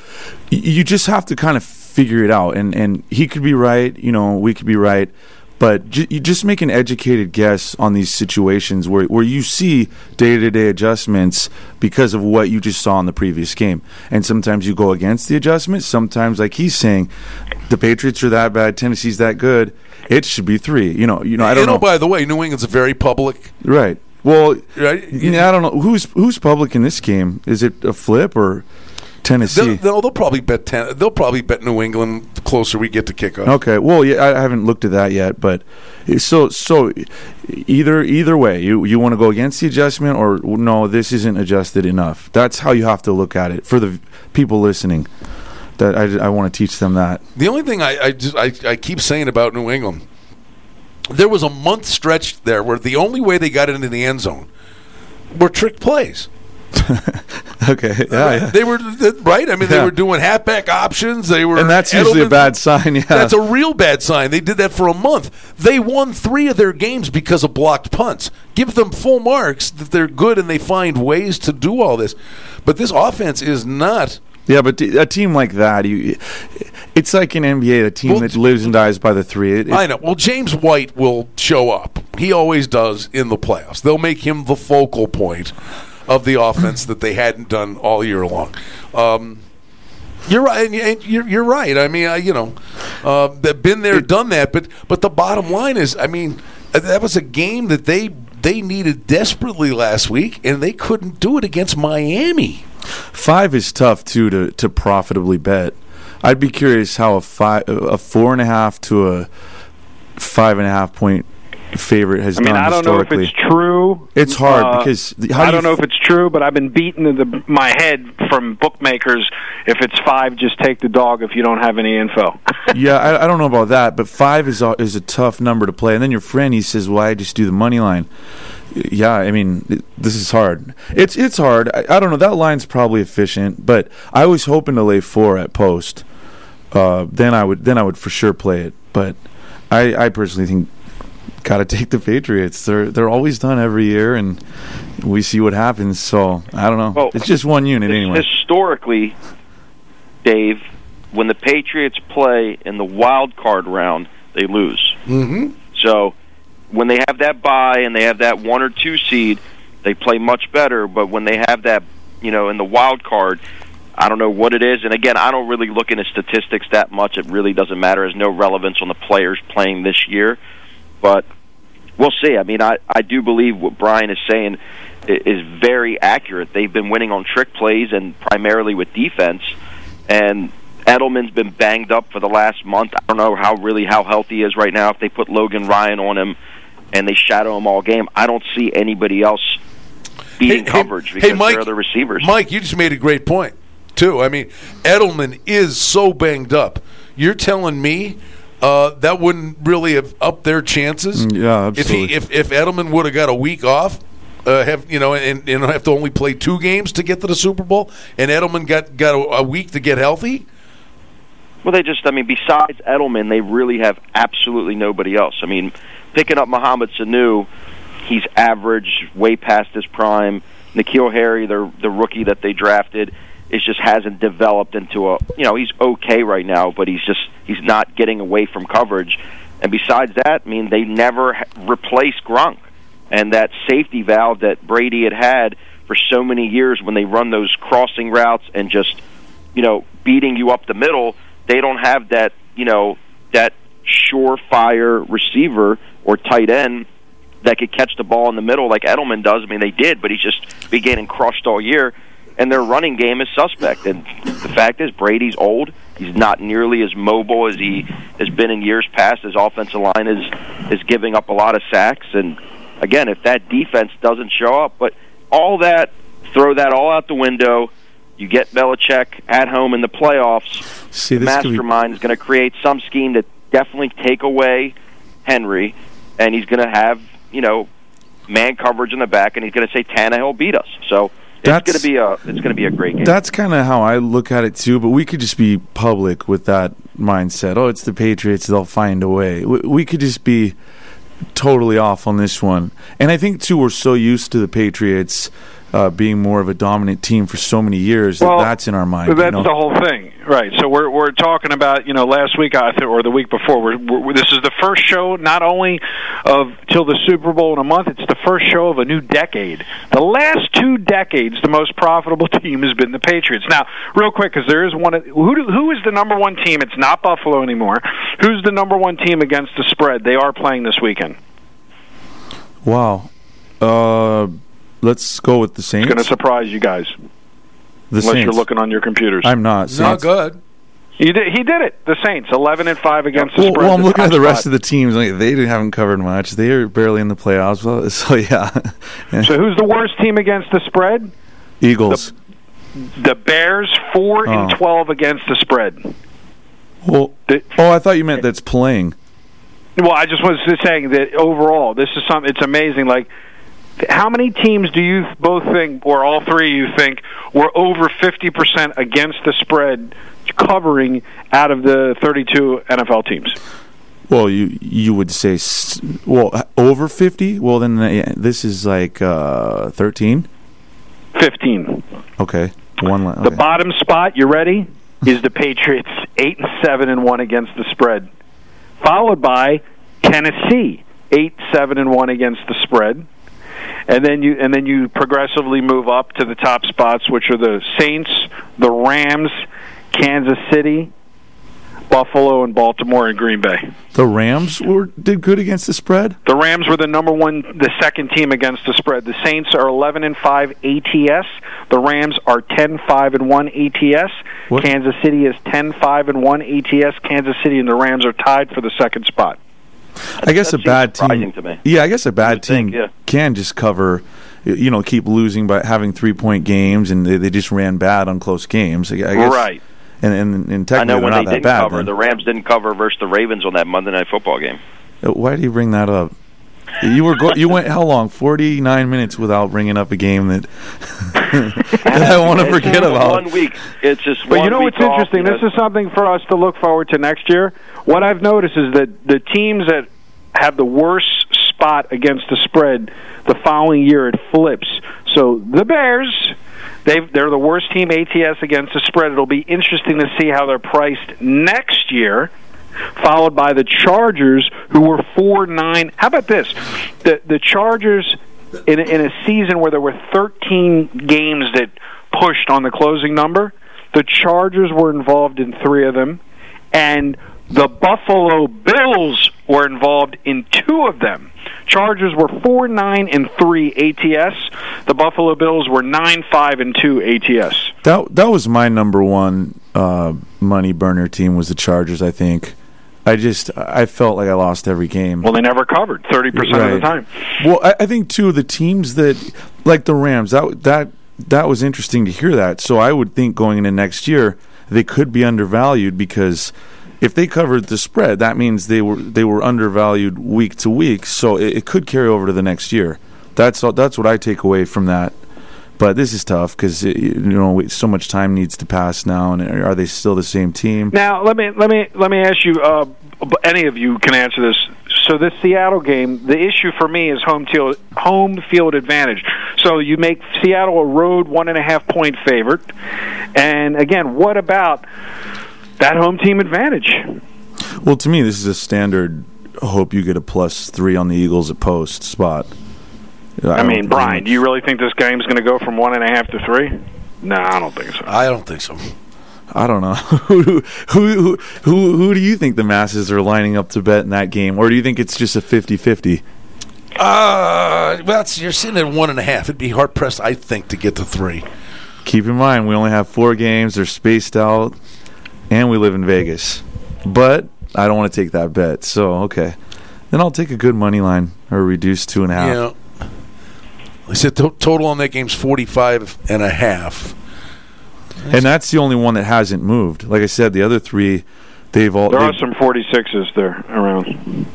you just have to kind of figure it out, and and he could be right, you know, we could be right. But ju- you just make an educated guess on these situations where, where you see day to day adjustments because of what you just saw in the previous game. And sometimes you go against the adjustment. Sometimes, like he's saying, the Patriots are that bad, Tennessee's that good. It should be three. You know, you know. I don't and know. by the way, New England's a very public right. Well, Right. yeah, I don't know who's who's public in this game. Is it a flip or Tennessee? They'll, they'll, probably bet ten, they'll probably bet New England the closer we get to kickoff. Okay. Well, yeah, I haven't looked at that yet, but so so either either way, you you want to go against the adjustment or no, this isn't adjusted enough. That's how you have to look at it for the people listening. That I, I want to teach them that. The only thing I I, just, I I keep saying about New England, there was a month stretch there where the only way they got into the end zone were trick plays. (laughs) Okay. Yeah. yeah. They were right. I mean, they Yeah. were doing halfback options. They were, And that's usually a bad sign. Yeah. That's a real bad sign. They did that for a month. They won three of their games because of blocked punts. Give them full marks that they're good and they find ways to do all this. But this offense is not. Yeah, but a team like that, you, it's like an NBA, a team Well, that lives and dies by the three. It, it- I know. Well, James White will show up. He always does in the playoffs. They'll make him the focal point of the offense that they hadn't done all year long. Um, you're right. and you- and You're, you're right. I mean, I, you know, uh, they've been there, done that. But but the bottom line is, I mean, that was a game that they they needed desperately last week, and they couldn't do it against Miami. Five is tough too to to profitably bet. I'd be curious how a five, a four and a half to a five and a half point favorite has I mean, done I don't know if it's true. It's hard Uh, because the- I do don't know if it's true, but I've been beaten in the, my head from bookmakers. If it's five, just take the dog. If you don't have any info. (laughs) yeah, I, I don't know about that, but five is a, is a tough number to play. And then your friend he says, "Well, I just do the money line." Yeah, I mean, it, this is hard. It's it's hard. I, I don't know. That line's probably efficient, but I was hoping to lay four at post. Uh, then I would then I would for sure play it. But I, I personally think got to take the Patriots. They're they're always done every year, and we see what happens. So I don't know. Well, it's just one unit anyway. Historically, Dave, when the Patriots play in the wild card round, they lose. Mm-hmm. So when they have that bye and they have that one or two seed, they play much better. But when they have that, you know, in the wild card, I don't know what it is. And again, I don't really look into statistics that much. It really doesn't matter. It has no relevance on the players playing this year. But we'll see. I mean, I, I do believe what Brian is saying is very accurate. They've been winning on trick plays and primarily with defense. And Edelman's been banged up for the last month. I don't know how really how healthy he is right now. If they put Logan Ryan on him and they shadow him all game, I don't see anybody else beating Hey, hey- coverage hey, because Mike- they're other receivers. Mike, you just made a great point too. I mean, Edelman is so banged up. You're telling me uh, that wouldn't really have upped their chances? Mm, yeah, If absolutely. he if if Edelman would have got a week off, uh, have you know, and, and have to only play two games to get to the Super Bowl, and Edelman got got a, a week to get healthy. Well, they just, I mean, besides Edelman, they really have absolutely nobody else. I mean, picking up Mohamed Sanu, he's average, way past his prime. N'Keal Harry, the the rookie that they drafted, is just hasn't developed into a, you know, he's okay right now, but he's just he's not getting away from coverage. And besides that, I mean, they never replaced Gronk, and that safety valve that Brady had had for so many years when they run those crossing routes and just you know, beating you up the middle, they don't have that, you know, that surefire receiver or tight end that could catch the ball in the middle like Edelman does. I mean, they did, but he's just been getting crushed all year. And their running game is suspect. And the fact is, Brady's old. He's not nearly as mobile as he has been in years past. His offensive line is is giving up a lot of sacks. And again, if that defense doesn't show up, but all that, throw that all out the window. You get Belichick at home in the playoffs. See, the this could be mastermind is going to create some scheme to definitely take away Henry, and he's going to have you know man coverage in the back, and he's going to say Tannehill beat us. So it's That's- going to be a it's going to be a great game. That's kind of how I look at it too. But we could just be public with that mindset. Oh, it's the Patriots; they'll find a way. We, we could just be totally off on this one. And I think too, we're so used to the Patriots uh, being more of a dominant team for so many years Well, that that's in our mind. you That's know? the whole thing, right? So we're we're talking about you know last week I think or the week before. We're, we're, this is the first show not only of till the Super Bowl in a month. It's the first show of a new decade. The last two decades, the most profitable (laughs) team has been the Patriots. Now, real quick, because there is one. Who do, who is the number one team? It's not Buffalo anymore. Who's the number one team against the spread? They are playing this weekend. Wow. Uh, let's go with the Saints. It's going to surprise you guys the unless Saints. you're looking on your computers. I'm not. Not good. He did. He did it. The Saints, eleven and five against the Well, spread. well, I'm looking at top the rest of the teams. Like, they haven't covered much. They're barely in the playoffs. Well, (laughs) so yeah, So who's the worst team against the spread? Eagles. The Bears, four and Oh. twelve against the spread. well, The- oh, I thought you meant that's playing. Well, I just was just saying that overall, this is some. It's amazing. Like, how many teams do you both think, or all three of you think, were over fifty percent against the spread, covering out of the thirty-two NFL teams? Well, you you would say well over fifty. Well, then uh, this is like uh, thirteen. Fifteen. Okay, one. la- The bottom spot, you ready? Is the Patriots eight and seven and one against the spread, followed by Tennessee eight seven and one against the spread, and then you and then you progressively move up to the top spots, which are the Saints, the Rams, Kansas City, Buffalo, and Baltimore and Green Bay. The Rams were did good against the spread. The Rams were the number one, the second team against the spread. The Saints are 11 and 5 ATS. The Rams are 10 5 and 1 ATS. What? Kansas City is 10 5 and 1 ATS. Kansas City and the Rams are tied for the second spot. I guess a bad team. to me. Yeah, I guess a bad would think, team yeah. can just cover. You know, keep losing by having three point games, and they, they just ran bad on close games. I, I guess, Right. And and, and I technically know when they're they not that didn't bad. cover, then. the Rams didn't cover versus the Ravens on that Monday Night Football game. Uh, Why do you bring that up? You were go- you went how long? Forty nine minutes without bringing up a game that, (laughs) that I want to forget about. One week. It's just. But one you know week what's off, interesting? you know. This is something for us to look forward to next year. What I've noticed is that the teams that have the worst spot against the spread the following year it flips So the Bears, they they're the worst team ATS against the spread. It'll be interesting to see how they're priced next year. Followed by the Chargers, who were four nine. How about this? The the Chargers in a, in a season where there were 13 games that pushed on the closing number. The Chargers were involved in three of them, and the Buffalo Bills were involved in two of them. Chargers were four nine and three ATS. The Buffalo Bills were nine five and two ATS. That that was my number one uh, money burner team was the Chargers. I think. I just I felt like I lost every game. Well, they never covered thirty percent of the time. Well, I, I think too the teams that like the Rams that that that was interesting to hear that. So I would think going into next year they could be undervalued because if they covered the spread, that means they were they were undervalued week to week. So it, it could carry over to the next year. That's all, that's what I take away from that. But this is tough because you know so much time needs to pass now, and are they still the same team? Now let me let me let me ask you. Uh, any of you can answer this. So this Seattle game, the issue for me is home field home field advantage. So you make Seattle a road one and a half point favorite, and again, what about that home team advantage? Well, to me, this is a standard. Hope you get a plus three on the Eagles at post spot. I, I mean, Brian, do you really think this game's going to go from one and a half to three? No, I don't think so. I don't think so. I don't know. (laughs) who, who, who, who do you think the masses are lining up to bet in that game? Or do you think it's just a 50 50? Uh, well, you're sitting at one and a half. It'd be hard pressed, I think, to get to three. Keep in mind, we only have four games. They're spaced out, and we live in Vegas. But I don't want to take that bet. So, okay. Then I'll take a good money line or reduce two and a half. Yeah. They said to- total on that game's 45 and a half. And that's the only one that hasn't moved. Like I said, the other three, they've all. There are some 46s there around.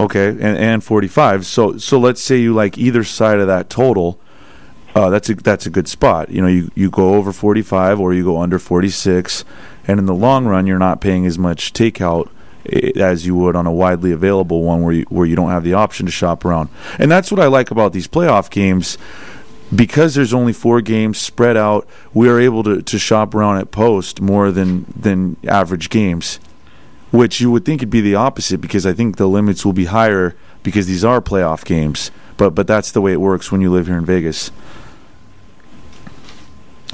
Okay, and, and 45. So so let's say you like either side of that total. Uh, that's a that's a good spot. You know, you, you go over 45 or you go under 46, and in the long run, you're not paying as much takeout eh, as you would on a widely available one where you where you don't have the option to shop around. And that's what I like about these playoff games. Because there's only four games spread out, we are able to, to shop around at post more than than average games which you would think it'd be the opposite because I think the limits will be higher because these are playoff games. But but that's the way it works when you live here in Vegas.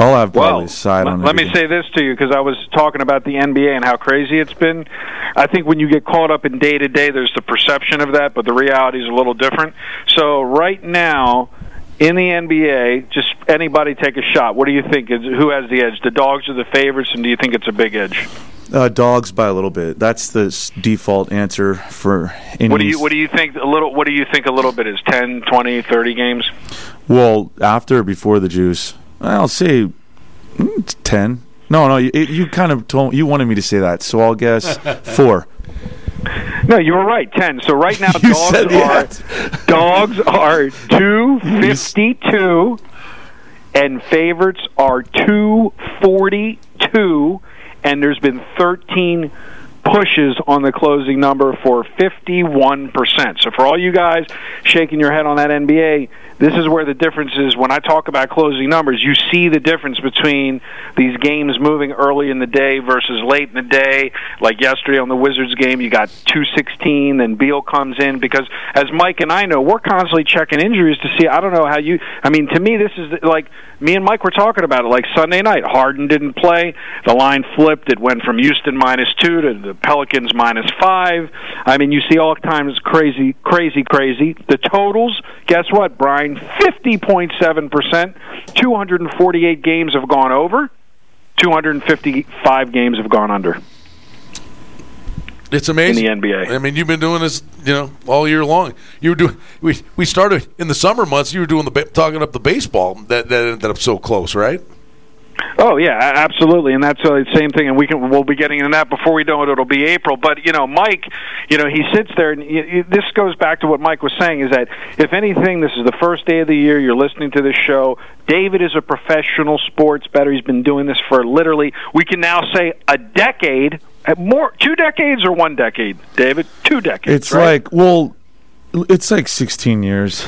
I'll have well, side on. Let me say this to you because I was talking about the NBA and how crazy it's been. I think when you get caught up in day to day, there's the perception of that, but the reality is a little different. So right now. In the NBA, just anybody take a shot. What do you think? Is, who has the edge? The dogs are the favorites, and do you think it's a big edge? Uh, dogs by a little bit. That's the default answer for. What do you What do you think? A little. What do you think? A little bit is 10, 20, 30 games. Well, after before the juice, I'll say mm, ten. No, no, you, you kind of told you wanted me to say that, so I'll guess (laughs) four. No, you were right. Ten. So right now, (laughs) dogs are dogs are two (laughs) fifty two, and favorites are two forty two, and there's been thirteen pushes on the closing number for 51%. So for all you guys shaking your head on that NBA, this is where the difference is when I talk about closing numbers, you see the difference between these games moving early in the day versus late in the day. Like yesterday on the Wizards game, you got 216, then Beal comes in because as Mike and I know, we're constantly checking injuries to see I don't know how you I mean to me this is like me and Mike were talking about it like Sunday night. Harden didn't play. The line flipped. It went from Houston minus two to the Pelicans minus five. I mean, you see all times crazy, crazy, crazy. The totals, guess what, Brian? 50.7%. 248 games have gone over. 255 games have gone under. It's amazing in the NBA. I mean, you've been doing this, you know, all year long. You were doing. We we started in the summer months. You were doing the talking up the baseball that that ended up so close, right? Oh yeah, absolutely, and that's uh, the same thing. And we can we'll be getting into that before we know it. It'll be April. But you know, Mike, you know, he sits there, and y y this goes back to what Mike was saying: is that if anything, this is the first day of the year. You're listening to this show. David is a professional sports bettor. He's been doing this for literally, we can now say a decade. uh, More two decades or one decade, David? Two decades. It's right? like well, it's like 16 years.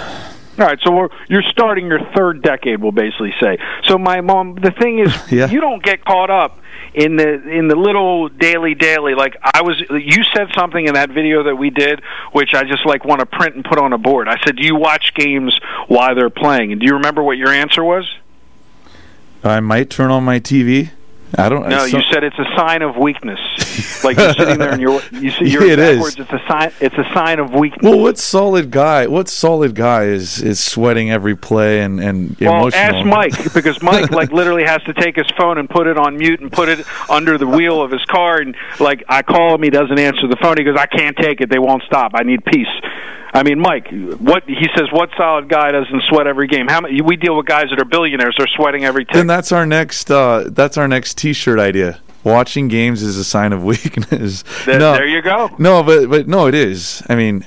All right, so we're, you're starting your third decade, we'll basically say. So my mom, the thing is, (laughs) Yeah. you don't get caught up in the in the little daily daily. Like I was, you said something in that video that we did, which I just like want to print and put on a board. I said, "Do you watch games while they're playing?" And do you remember what your answer was? I might turn on my TV. I don't. No, I, you said it's a sign of weakness. like you're sitting there and you're (laughs) you see you're It is. backwards. It's a sign. It's a sign of weakness. Well, what solid guy? What solid guy is is sweating every play and and Well, emotional? ask Mike (laughs) because Mike like literally has to take his phone and put it on mute and put it under the wheel of his car. And like I call him, he doesn't answer the phone. He goes, "I can't take it. They won't stop. I need peace." I mean, Mike, what he says, what solid guy doesn't sweat every game? How many, we deal with guys that are billionaires? They're sweating every tick. Then that's our next. Uh, that's our next T-shirt idea. Watching games is a sign of (laughs) weakness. Th- no, there you go. No, but but no, it is. I mean,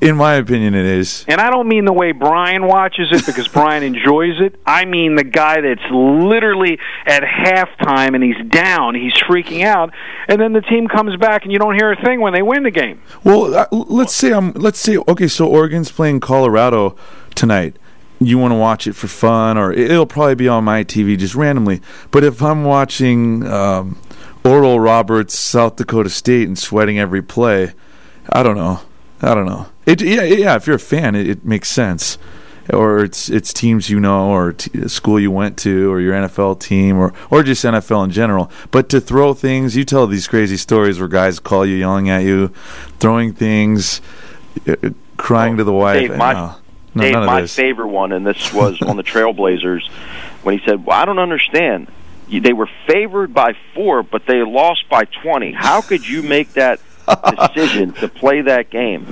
in my opinion, it is. And I don't mean the way Brian watches it because Brian enjoys it. I mean the guy that's literally at halftime and he's down, he's freaking out, and then the team comes back and you don't hear a thing when they win the game. Well, uh, let's say I'm. Let's say okay. So Oregon's playing Colorado tonight. You want to watch it for fun, or it- it'll probably be on my TV just randomly. But if I'm watching um, Oral Roberts, South Dakota State, and sweating every play, I don't know. I don't know. It, yeah, yeah. If you're a fan, it, it makes sense. Or it's it's teams you know, or t- school you went to, or your NFL team, or or just NFL in general. But to throw things, you tell these crazy stories where guys call you, yelling at you, throwing things, uh, crying to the wife. Dave, my- no, Dave, my favorite one, and this was on the Trailblazers, when he said, well, "I don't understand. They were favored by four, but they lost by twenty. How could you make that (laughs) decision to play that game?"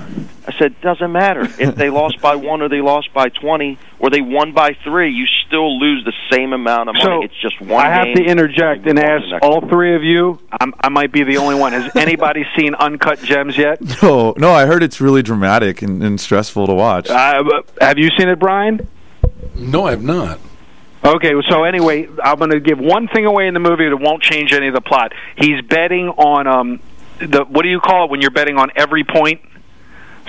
I said, "Doesn't matter if they (laughs) lost by one or they lost by twenty or they won by three. You still lose the same amount of money. So it's just one I have game. to interject and Move ask all three of you. I'm, I might be the only one. Has (laughs) anybody seen Uncut Gems yet? (laughs) No, no. I heard it's really dramatic and, and stressful to watch. Uh, have you seen it, Brian? No, I have not. Okay, so anyway, I'm going to give one thing away in the movie that won't change any of the plot. He's betting on um the what do you call it when you're betting on every point?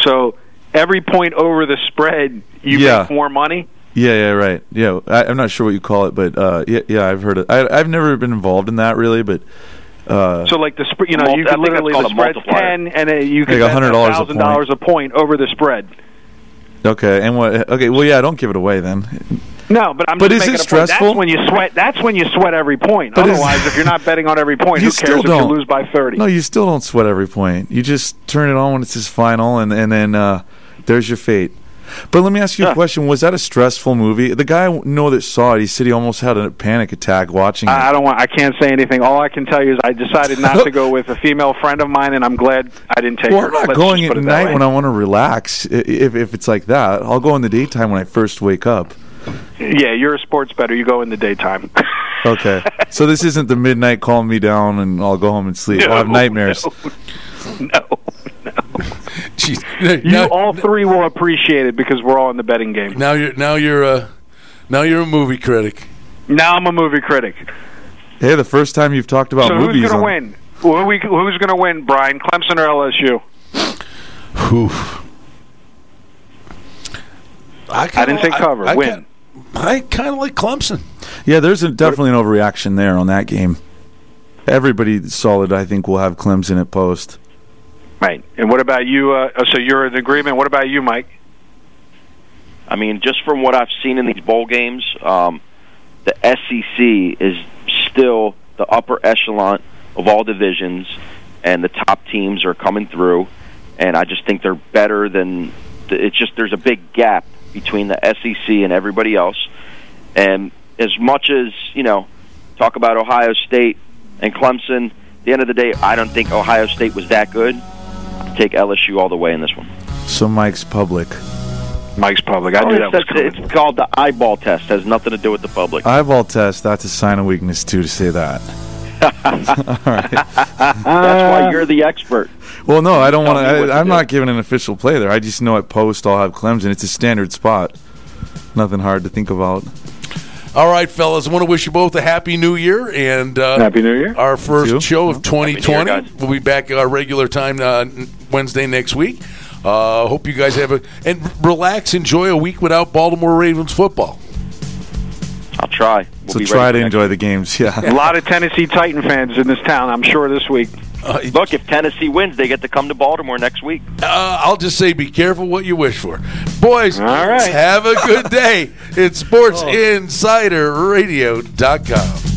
So every point over the spread, you Yeah. make more money. Yeah, yeah, right. Yeah, I, I'm not sure what you call it, but uh, yeah, yeah, I've heard it. I, I've never been involved in that really, but uh, So like the spread, you know, Multi- you could literally called the a spread's ten, and uh, you could Like bet $100 a thousand dollars a point over the spread. okay, and what? Okay, well, yeah, don't give it away then. No, but I'm But just is making it a point. stressful? That's when you sweat. That's when you sweat every point. But is- Otherwise, if you're not betting on every point, You who cares if don't. you lose by thirty? No, you still don't sweat every point. You just turn it on when it's his final, and and then uh, there's your fate. But let me ask you a question: Was that a stressful movie? The guy I know that saw it, he said he almost had a panic attack watching it. I I don't want. I can't say anything. All I can tell you is I decided not to go (laughs) with a female friend of mine, and I'm glad I didn't take well, her. I'm not Let's going at put it that night way. when I want to relax. If if it's like that, I'll go in the daytime when I first wake up. Yeah, you're a sports bettor. You go in the daytime. (laughs) Okay, so this isn't the midnight calm me down and I'll go home and sleep. I'll have nightmares. No, no. Jeez. You Now, all three will appreciate it because we're all in the betting game. now you're now you're uh, now you're a movie critic. Now I'm a movie critic. Hey, the first time you've talked about so who's going to win? Who we, who's going to win, Brian? Clemson or LSU? Whew. I, I didn't say cover. I, Win. Kind- I kind of like Clemson. Yeah, there's a, definitely an overreaction there on that game. Everybody solid, I think, will have Clemson at post. Right. And what about you? Uh, oh, so you're in agreement. What about you, Mike? I mean, just from what I've seen in these bowl games, um, the SEC is still the upper echelon of all divisions, and the top teams are coming through. And I just think they're better than. It's just there's a big gap between the SEC and everybody else. And as much as you know, talk about Ohio State and Clemson. At the end of the day, I don't think Ohio State was that good. I'd take LSU all the way in this one. So Mike's public. Mike's public. I Oh, knew that was it's- coming. it's called the eyeball test. Has nothing to do with the public. Eyeball test, that's a sign of weakness, too, to say that. That's why you're the expert. Well, no, I don't want to. to I'm do. not giving an official play there. I just know at post I'll have Clemson. It's a standard spot. Nothing hard to think about. All right, fellas. I want to wish you both a happy New Year and uh, Happy New Year. Our first You. show of Happy New Year, 2020. We'll be back at our regular time uh, Wednesday next week. Uh, hope you guys have a and relax, enjoy a week without Baltimore Ravens football. I'll try. We'll So be try to enjoy the games. Yeah. A lot of Tennessee Titan fans in this town, I'm sure, this week. Uh, Look, if Tennessee wins, they get to come to Baltimore next week. uh, I'll just say, be careful what you wish for, boys. All right. Have a good day. (laughs) It's SportsInsiderRadio.com.